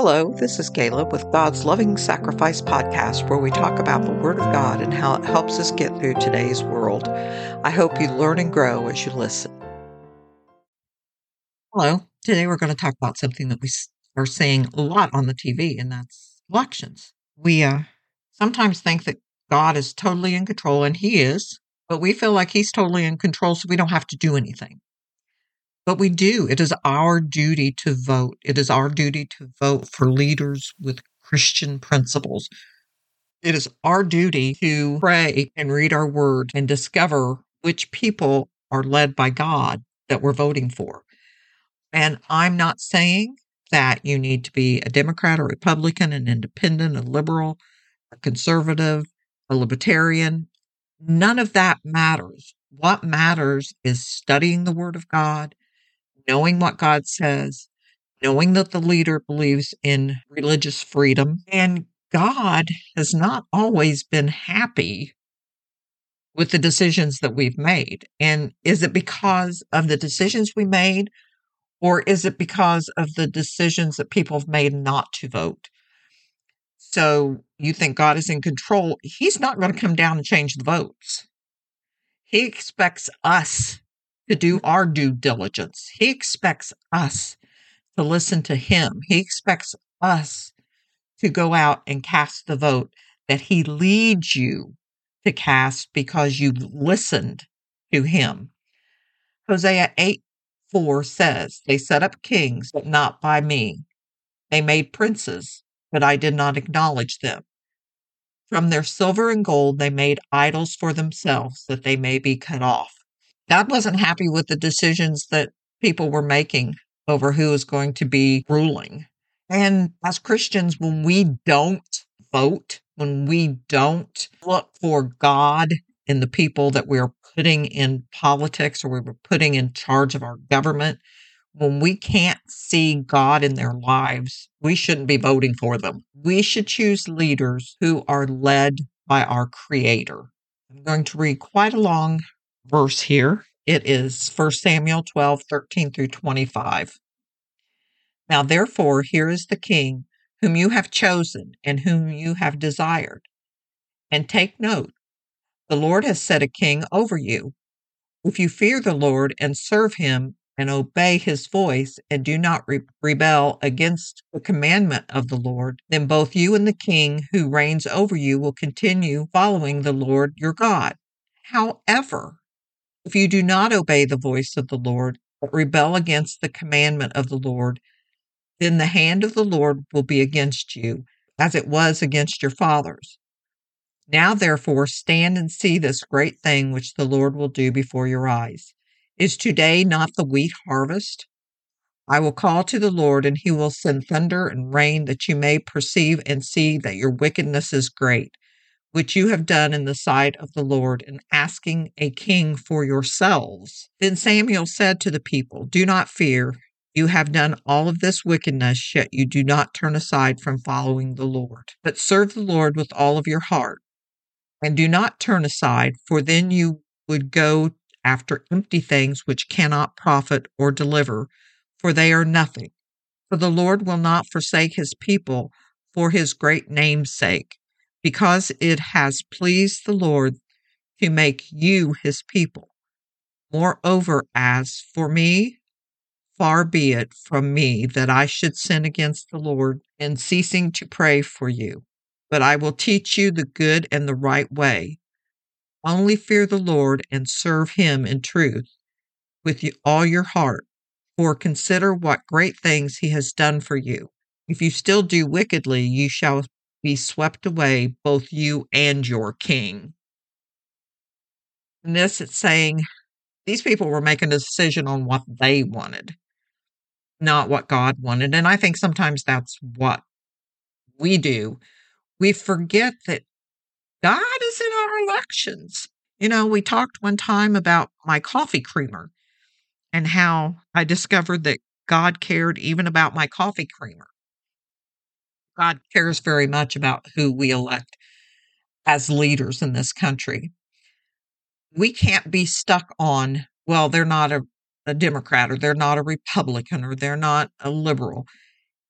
Hello, this is Caleb with God's Loving Sacrifice podcast, where we talk about the Word of God and how it helps us get through today's world. I hope you learn and grow as you listen. Hello, today we're going to talk about something that we are seeing a lot on the TV, and that's elections. We uh, sometimes think that God is totally in control, and He is, but we feel like He's totally in control, so we don't have to do anything. But we do. It is our duty to vote. It is our duty to vote for leaders with Christian principles. It is our duty to pray and read our word and discover which people are led by God that we're voting for. And I'm not saying that you need to be a Democrat or Republican, an independent, a liberal, a conservative, a libertarian. None of that matters. What matters is studying the Word of God, knowing what God says, knowing that the leader believes in religious freedom. And God has not always been happy with the decisions that we've made. And is it because of the decisions we made, or is it because of the decisions that people have made not to vote? So you think God is in control. He's not going to come down and change the votes. He expects us to do our due diligence. He expects us to listen to him. He expects us to go out and cast the vote that he leads you to cast because you listened to him. Hosea 8 4 says, They set up kings, but not by me. They made princes, but I did not acknowledge them. From their silver and gold, they made idols for themselves that they may be cut off. God wasn't happy with the decisions that people were making over who is going to be ruling. And as Christians, when we don't vote, when we don't look for God in the people that we're putting in politics or we're putting in charge of our government, when we can't see God in their lives, we shouldn't be voting for them. We should choose leaders who are led by our Creator. I'm going to read quite a long verse here. It is 1 Samuel 12, 13 through 25. Now, therefore, here is the king whom you have chosen and whom you have desired. And take note the Lord has set a king over you. If you fear the Lord and serve him and obey his voice and do not re- rebel against the commandment of the Lord, then both you and the king who reigns over you will continue following the Lord your God. However, if you do not obey the voice of the Lord, but rebel against the commandment of the Lord, then the hand of the Lord will be against you, as it was against your fathers. Now, therefore, stand and see this great thing which the Lord will do before your eyes. Is today not the wheat harvest? I will call to the Lord, and he will send thunder and rain that you may perceive and see that your wickedness is great which you have done in the sight of the Lord, in asking a king for yourselves. Then Samuel said to the people, Do not fear. You have done all of this wickedness, yet you do not turn aside from following the Lord, but serve the Lord with all of your heart. And do not turn aside, for then you would go after empty things which cannot profit or deliver, for they are nothing. For the Lord will not forsake his people for his great name's sake because it has pleased the Lord to make you his people. Moreover, as for me, far be it from me that I should sin against the Lord in ceasing to pray for you. But I will teach you the good and the right way. Only fear the Lord and serve him in truth with all your heart, for consider what great things he has done for you. If you still do wickedly, you shall be swept away, both you and your king. In this, it's saying these people were making a decision on what they wanted, not what God wanted. And I think sometimes that's what we do. We forget that God is in our elections. You know, we talked one time about my coffee creamer and how I discovered that God cared even about my coffee creamer. God cares very much about who we elect as leaders in this country. We can't be stuck on, well, they're not a, a Democrat or they're not a Republican or they're not a liberal.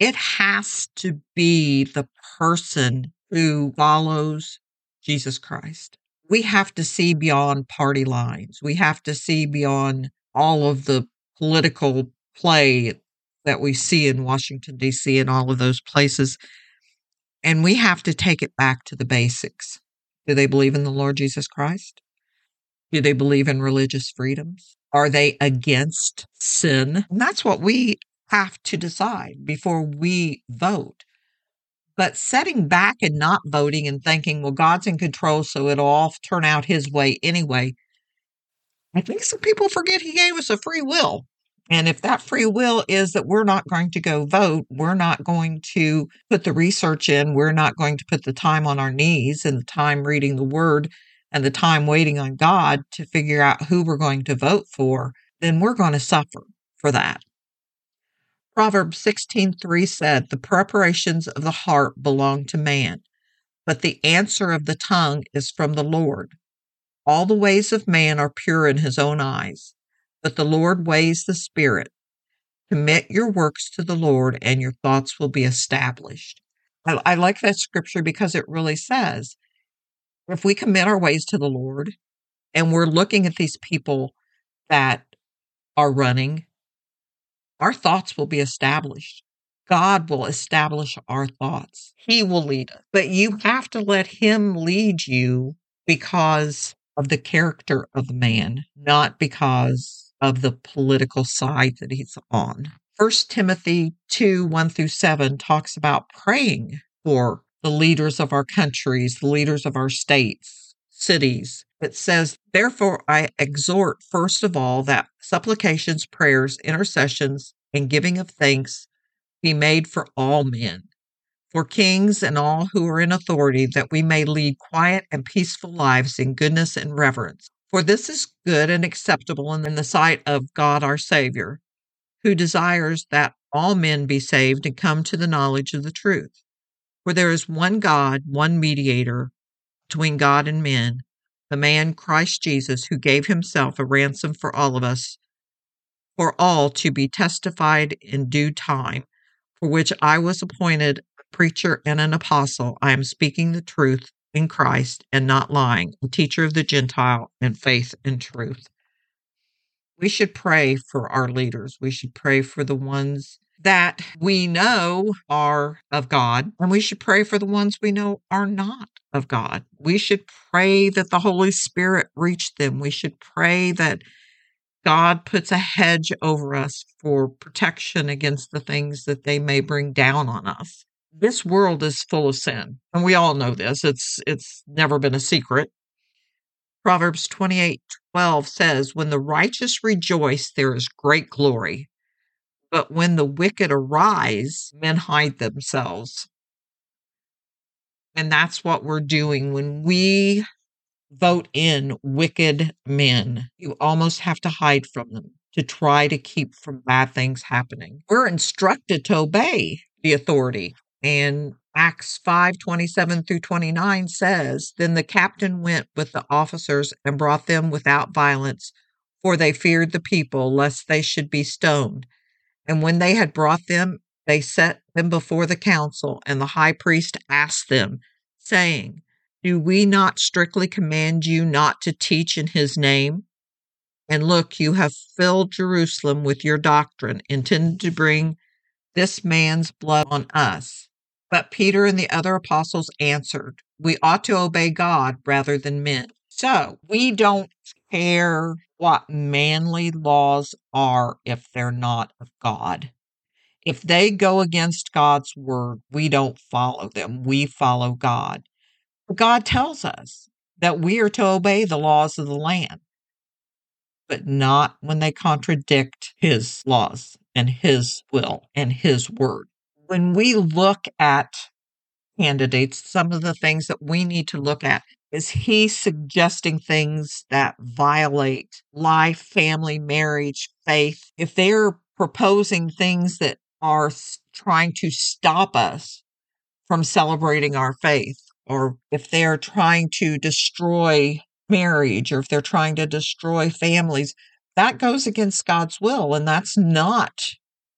It has to be the person who follows Jesus Christ. We have to see beyond party lines. We have to see beyond all of the political play that we see in Washington, D.C., and all of those places. And we have to take it back to the basics. Do they believe in the Lord Jesus Christ? Do they believe in religious freedoms? Are they against sin? And that's what we have to decide before we vote. But setting back and not voting and thinking, well, God's in control, so it'll all turn out his way anyway. I think some people forget he gave us a free will. And if that free will is that we're not going to go vote, we're not going to put the research in, we're not going to put the time on our knees and the time reading the word and the time waiting on God to figure out who we're going to vote for, then we're going to suffer for that. Proverbs 16:3 said, "The preparations of the heart belong to man, but the answer of the tongue is from the Lord. All the ways of man are pure in his own eyes, but the Lord weighs the spirit. Commit your works to the Lord, and your thoughts will be established." I, I like that scripture because it really says, if we commit our ways to the Lord, and we're looking at these people that are running our thoughts will be established. God will establish our thoughts. He will lead us. But you have to let Him lead you because of the character of the man, not because of the political side that he's on. First Timothy 2 1 through 7 talks about praying for the leaders of our countries, the leaders of our states, cities, it says, Therefore, I exhort first of all that supplications, prayers, intercessions, and giving of thanks be made for all men, for kings and all who are in authority, that we may lead quiet and peaceful lives in goodness and reverence. For this is good and acceptable in the sight of God our Savior, who desires that all men be saved and come to the knowledge of the truth. For there is one God, one mediator between God and men the man Christ Jesus, who gave himself a ransom for all of us, for all to be testified in due time, for which I was appointed a preacher and an apostle. I am speaking the truth in Christ and not lying, a teacher of the Gentile in faith and truth. We should pray for our leaders. We should pray for the ones that we know are of God, and we should pray for the ones we know are not of God. We should pray that the Holy Spirit reach them. We should pray that God puts a hedge over us for protection against the things that they may bring down on us. This world is full of sin, and we all know this. It's it's never been a secret. Proverbs 28:12 says, "When the righteous rejoice, there is great glory, but when the wicked arise, men hide themselves. And that's what we're doing when we vote in wicked men. You almost have to hide from them to try to keep from bad things happening. We're instructed to obey the authority. And Acts 5 27 through 29 says, Then the captain went with the officers and brought them without violence, for they feared the people, lest they should be stoned. And when they had brought them, they set them before the council, and the high priest asked them, saying, Do we not strictly command you not to teach in his name? And look, you have filled Jerusalem with your doctrine, intended to bring this man's blood on us. But Peter and the other apostles answered, We ought to obey God rather than men. So we don't care what manly laws are if they're not of God. If they go against God's word, we don't follow them. We follow God. God tells us that we are to obey the laws of the land, but not when they contradict his laws and his will and his word. When we look at candidates, some of the things that we need to look at is he suggesting things that violate life, family, marriage, faith? If they're proposing things that are trying to stop us from celebrating our faith, or if they're trying to destroy marriage, or if they're trying to destroy families, that goes against God's will. And that's not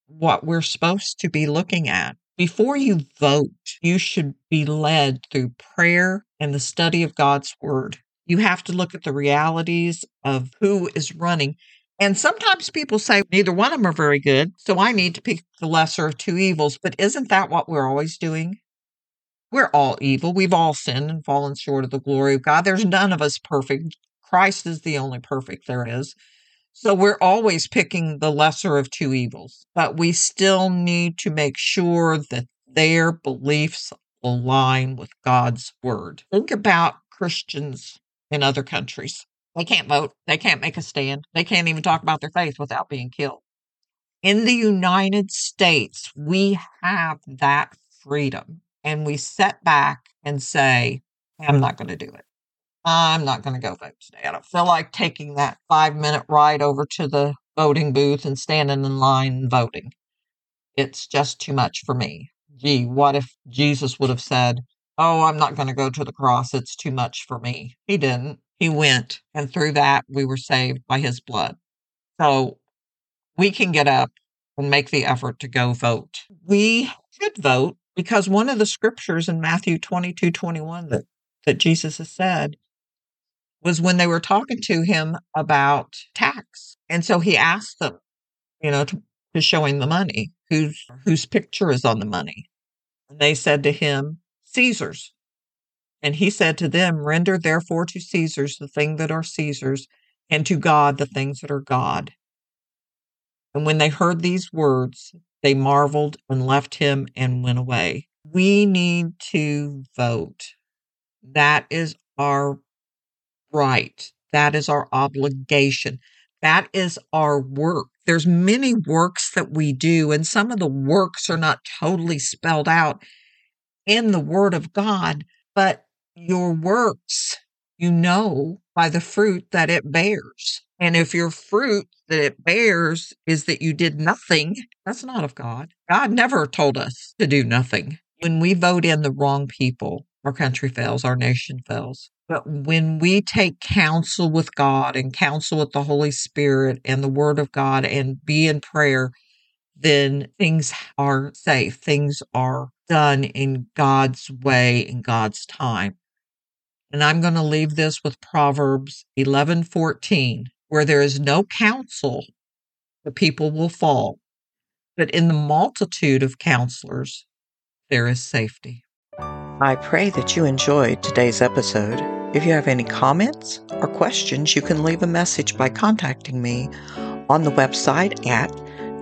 what we're supposed to be looking at. Before you vote, you should be led through prayer and the study of God's word. You have to look at the realities of who is running. And sometimes people say neither one of them are very good, so I need to pick the lesser of two evils. But isn't that what we're always doing? We're all evil. We've all sinned and fallen short of the glory of God. There's none of us perfect. Christ is the only perfect there is. So we're always picking the lesser of two evils, but we still need to make sure that their beliefs align with God's word. Think about Christians in other countries. They can't vote. They can't make a stand. They can't even talk about their faith without being killed. In the United States, we have that freedom and we set back and say, I'm not going to do it. I'm not going to go vote today. I don't feel like taking that five minute ride over to the voting booth and standing in line and voting. It's just too much for me. Gee, what if Jesus would have said, Oh, I'm not going to go to the cross. It's too much for me. He didn't. He went, and through that, we were saved by his blood. So we can get up and make the effort to go vote. We should vote because one of the scriptures in Matthew 22 21 that, that Jesus has said was when they were talking to him about tax. And so he asked them, you know, to, to show him the money, whose whose picture is on the money. And they said to him, Caesar's. And he said to them, Render therefore to Caesar's the thing that are Caesar's, and to God the things that are God. And when they heard these words, they marveled and left him and went away. We need to vote. That is our right. That is our mm-hmm. obligation. That is our work. There's many works that we do, and some of the works are not totally spelled out in the Word of God, but your works, you know by the fruit that it bears. And if your fruit that it bears is that you did nothing, that's not of God. God never told us to do nothing. When we vote in the wrong people, our country fails, our nation fails. But when we take counsel with God and counsel with the Holy Spirit and the Word of God and be in prayer, then things are safe. Things are done in God's way, in God's time. And I'm going to leave this with Proverbs 11:14, where there is no counsel, the people will fall. But in the multitude of counselors, there is safety. I pray that you enjoyed today's episode. If you have any comments or questions, you can leave a message by contacting me on the website at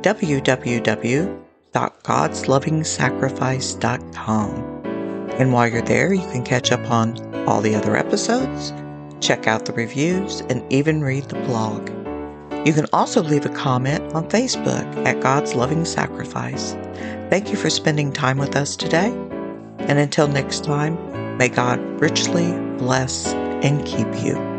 www.godslovingsacrifice.com. And while you're there, you can catch up on all the other episodes, check out the reviews, and even read the blog. You can also leave a comment on Facebook at God's Loving Sacrifice. Thank you for spending time with us today. And until next time, may God richly bless and keep you.